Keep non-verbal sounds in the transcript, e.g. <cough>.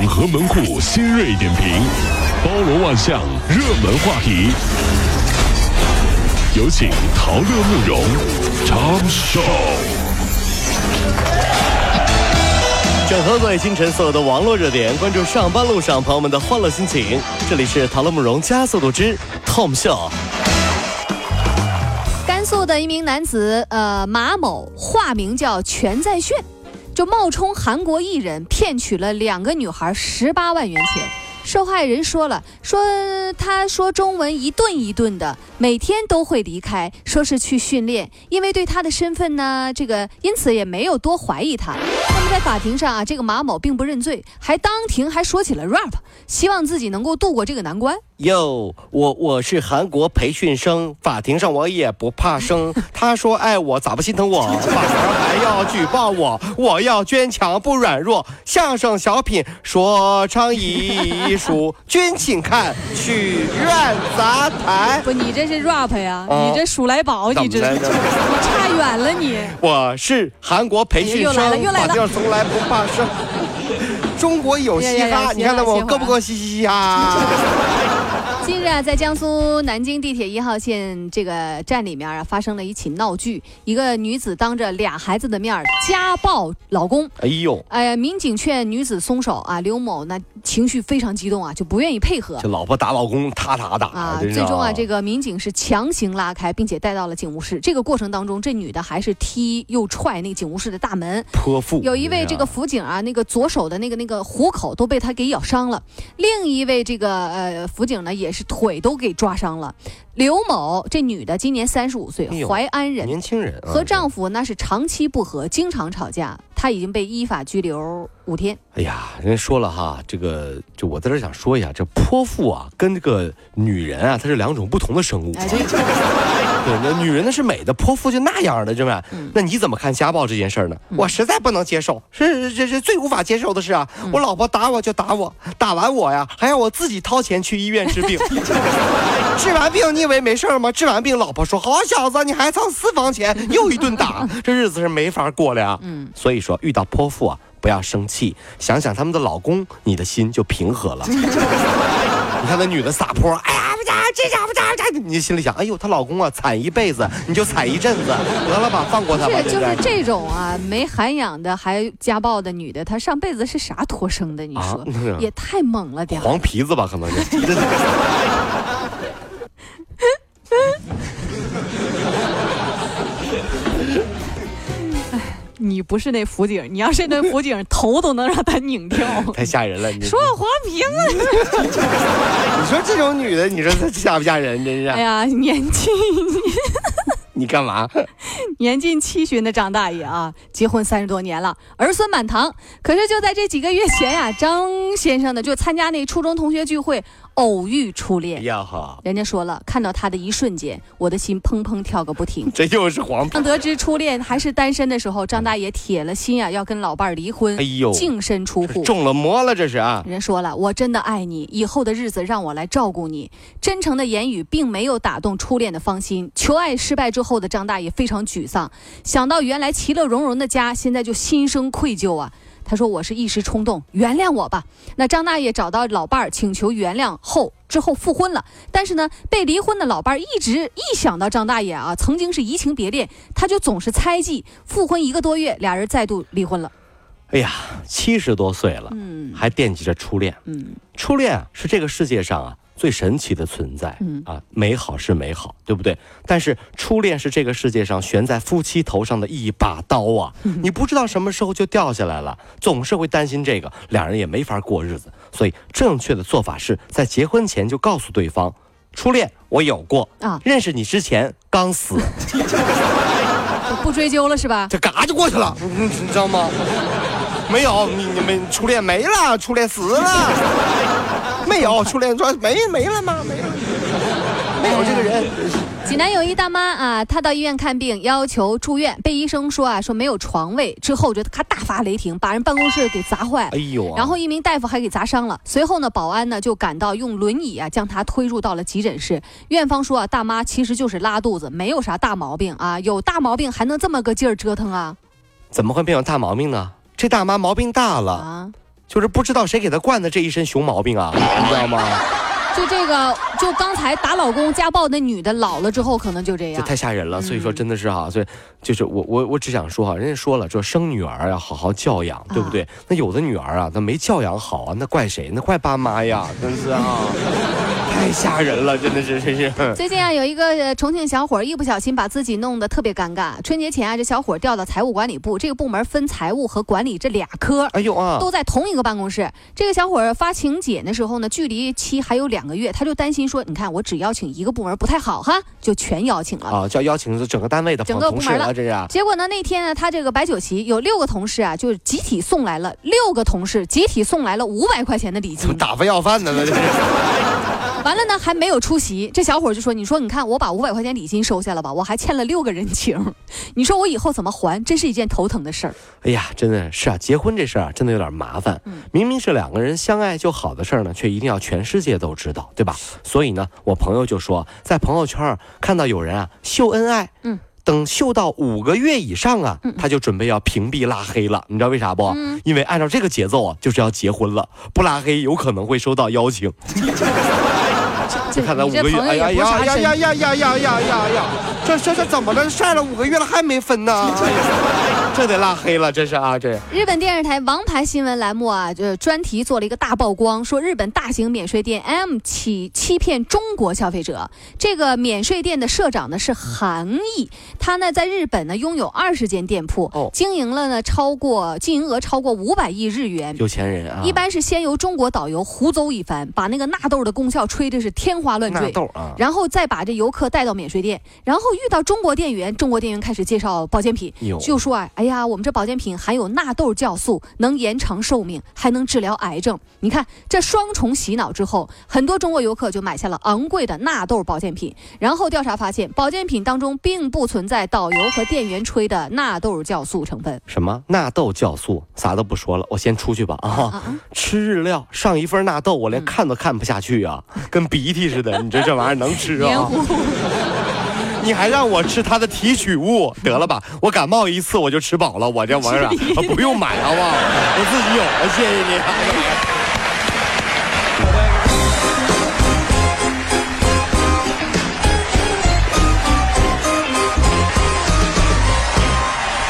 整合门户新锐点评，包罗万象，热门话题。有请陶乐慕容长寿。整合最清晨所有的网络热点，关注上班路上朋友们的欢乐心情。这里是陶乐慕容加速度之 Tom Show。甘肃的一名男子，呃，马某，化名叫全在炫，就冒充韩国艺人，骗取了两个女孩十八万元钱。受害人说了，说他说中文一顿一顿的，每天都会离开，说是去训练，因为对他的身份呢，这个因此也没有多怀疑他。那么在法庭上啊，这个马某并不认罪，还当庭还说起了 rap，希望自己能够度过这个难关。哟，我我是韩国培训生，法庭上我也不怕生。<laughs> 他说爱我咋不心疼我，反而还要举报我。我要坚强不软弱，相声小品说唱艺术，君请看曲苑杂谈。不，你这是 rap 呀，啊你这数来宝，你这你差远了你。我是韩国培训生，法庭上从来不怕生。中国有嘻哈，你看到我歇会儿够不够嘻嘻哈？近日啊，在江苏南京地铁一号线这个站里面啊，发生了一起闹剧。一个女子当着俩孩子的面儿家暴老公。哎呦，哎呀，民警劝女子松手啊，刘某呢情绪非常激动啊，就不愿意配合这老婆打老公，他打打啊。最终啊，这个民警是强行拉开，并且带到了警务室。这个过程当中，这女的还是踢又踹那个警务室的大门。泼妇。有一位这个辅警啊，那个左手的那个那个虎口都被他给咬伤了，另一位这个呃辅警呢也是腿都给抓伤了。刘某这女的今年三十五岁淮安人，年轻人啊和丈夫那是长期不和，经常吵架，她已经被依法拘留五天。哎呀，人家说了哈，这个就我在这儿想说一下，这泼妇啊，跟这个女人啊，她是两种不同的生物。哎，<laughs> 对，那 <laughs> 女人的是美的，泼妇就那样的，是吧？嗯那你怎么看家暴这件事儿呢？我实在不能接受，是这是最无法接受的是啊，嗯我老婆打我就打我，打完我呀还要我自己掏钱去医院治病，<laughs> 治完病你以为没事儿吗？治完病老婆说好小子，你还藏私房钱，<laughs> 又一顿打，这日子是没法过了呀。嗯，所以说遇到泼妇啊，不要生气，想想他们的老公，你的心就平和了。你看那女的撒泼，哎家这家伙家这家，你心里想，哎呦，她老公啊惨一辈子，你就惨一阵子，得了吧，放过他吧，是就是？这种啊没涵养的还家暴的女的，她上辈子是啥托生的？你啊说、那个也太猛了点。黄皮子吧，可能是。<laughs> 不是那辅警，你要是那辅警，头都能让他拧掉。<laughs> 太吓人了，你说我黄皮子，<laughs> 你说这种女的，你说她吓不吓人？真是，哎呀，年近 <laughs> 你干嘛？年近七旬的张大爷啊，结婚三十多年了，儿孙满堂。可是就在这几个月前呀、张先生呢就参加那初中同学聚会，偶遇初哎恋。呀哈，人家说了，看到他的一瞬间，我的心砰砰跳个不停。<laughs> 这又是黄。当得知初恋还是单身的时候，张大爷铁了心啊，要跟老伴儿离婚，哎呦净身出户。中了魔了，这是啊！人说了，我真的爱你，以后的日子让我来照顾你。真诚的言语并没有打动初恋的芳心。求爱失败之后的张大爷非常沮丧，想到原来其乐融融的家，现在就心生愧疚啊。他说：“我是一时冲动，原谅我吧。”那张大爷找到老伴儿请求原谅后，之后复婚了。但是呢，被离婚的老伴儿一直一想到张大爷啊，曾经是移情别恋，他就总是猜忌。复婚一个多月，俩人再度离婚了。哎呀，七十多岁了，嗯还惦记着初恋。嗯初恋啊，是这个世界上啊最神奇的存在。嗯啊，美好是美好，对不对？但是初恋是这个世界上悬在夫妻头上的一把刀啊，你不知道什么时候就掉下来了，总是会担心这个，两人也没法过日子。所以正确的做法是在结婚前就告诉对方，初恋我有过啊认识你之前刚死，<laughs> 不追究了是吧？这嘎就过去了，嗯你知道吗？没有，你你们初恋没了，初恋死了，没有初恋说没没了吗？没了，没有这个人。济南有一大妈啊，她到医院看病，要求住院，被医生说啊说没有床位，之后就咔大发雷霆，把人办公室给砸坏哎。呦、啊，然后一名大夫还给砸伤了。随后呢，保安呢就赶到，用轮椅啊将她推入到了急诊室。院方说啊，大妈其实就是拉肚子，没有啥大毛病啊，有大毛病还能这么个劲儿折腾啊怎么会没有大毛病呢？这大妈毛病大了，啊！就是不知道谁给他惯的这一身熊毛病啊，你知道吗？就这个，就刚才打老公家暴那女的，老了之后可能就这样这。太吓人了，所以说真的是哈，所以就是我我我只想说哈，人家说了，说生女儿要好好教养，对不对？那有的女儿啊，她没教养好啊，那怪谁？那怪爸妈呀，真是啊，太吓人了，真的是，真是。<laughs> 最近啊，有一个呃重庆小伙一不小心把自己弄得特别尴尬。春节前啊，这小伙调到财务管理部，这个部门分财务和管理这俩科。哎呦啊，都在同一个办公室。这个小伙发请柬的时候呢，距离期还有两个月，他就担心说：“你看，我只邀请一个部门不太好哈，就全邀请了。啊，叫邀请整个单位的整个部门了同事了，这是。结果呢，那天呢，他这个摆酒席有六个同事啊，就是集体送来了六个同事集体送来了五百块钱的礼金怎么。打发要饭的呢？这是。<laughs> <laughs> 完了呢，还没有出席。这小伙就说：“你说，你看我把五百块钱礼金收下了吧，我还欠了六个人情，<laughs> 你说我以后怎么还？真是一件头疼的事儿。哎呀，真的是啊，结婚这事儿啊，真的有点麻烦。明明是两个人相爱就好的事儿呢，却一定要全世界都知道，对吧？所以呢，我朋友就说，在朋友圈看到有人啊秀恩爱，嗯。等秀到五个月以上啊，他就准备要屏蔽拉黑了。你知道为啥不？因为按照这个节奏啊，就是要结婚了，不拉黑有可能会收到邀请。<laughs> 这看他五个月，哎呀呀呀神呀呀呀呀呀呀！这这这怎么了？晒了五个月了还没分呢？<laughs> 这得拉黑了，这是啊，这。日本电视台王牌新闻栏目啊，就，专题做了一个大曝光，说日本大型免税店 M 欺欺骗中国消费者。这个免税店的社长呢是韩毅，他呢在日本呢拥有二十间店铺，哦经营了呢超过经营额超过五百亿日元。有钱人啊，一般是先由中国导游胡诌一番，把那个纳豆的功效吹的是天花乱坠，纳豆啊，然后再把这游客带到免税店，然后遇到中国店员，中国店员开始介绍保健品，就说啊，哎呀，我们这保健品含有纳豆酵素，能延长寿命，还能治疗癌症。你看这双重洗脑之后，很多中国游客就买下了昂贵的纳豆保健品。然后调查发现，保健品当中并不存在导游和店员吹的纳豆酵素成分。什么纳豆酵素，啥都不说了，我先出去吧啊！啊啊 <laughs> 吃日料上一份纳豆，我连看都看不下去啊，跟鼻涕似的。你这这玩意儿能吃啊？你还让我吃它的提取物，得了吧？我感冒一次我就吃饱了，我这玩意儿啊啊不用买好不好？我自己有了，谢谢你。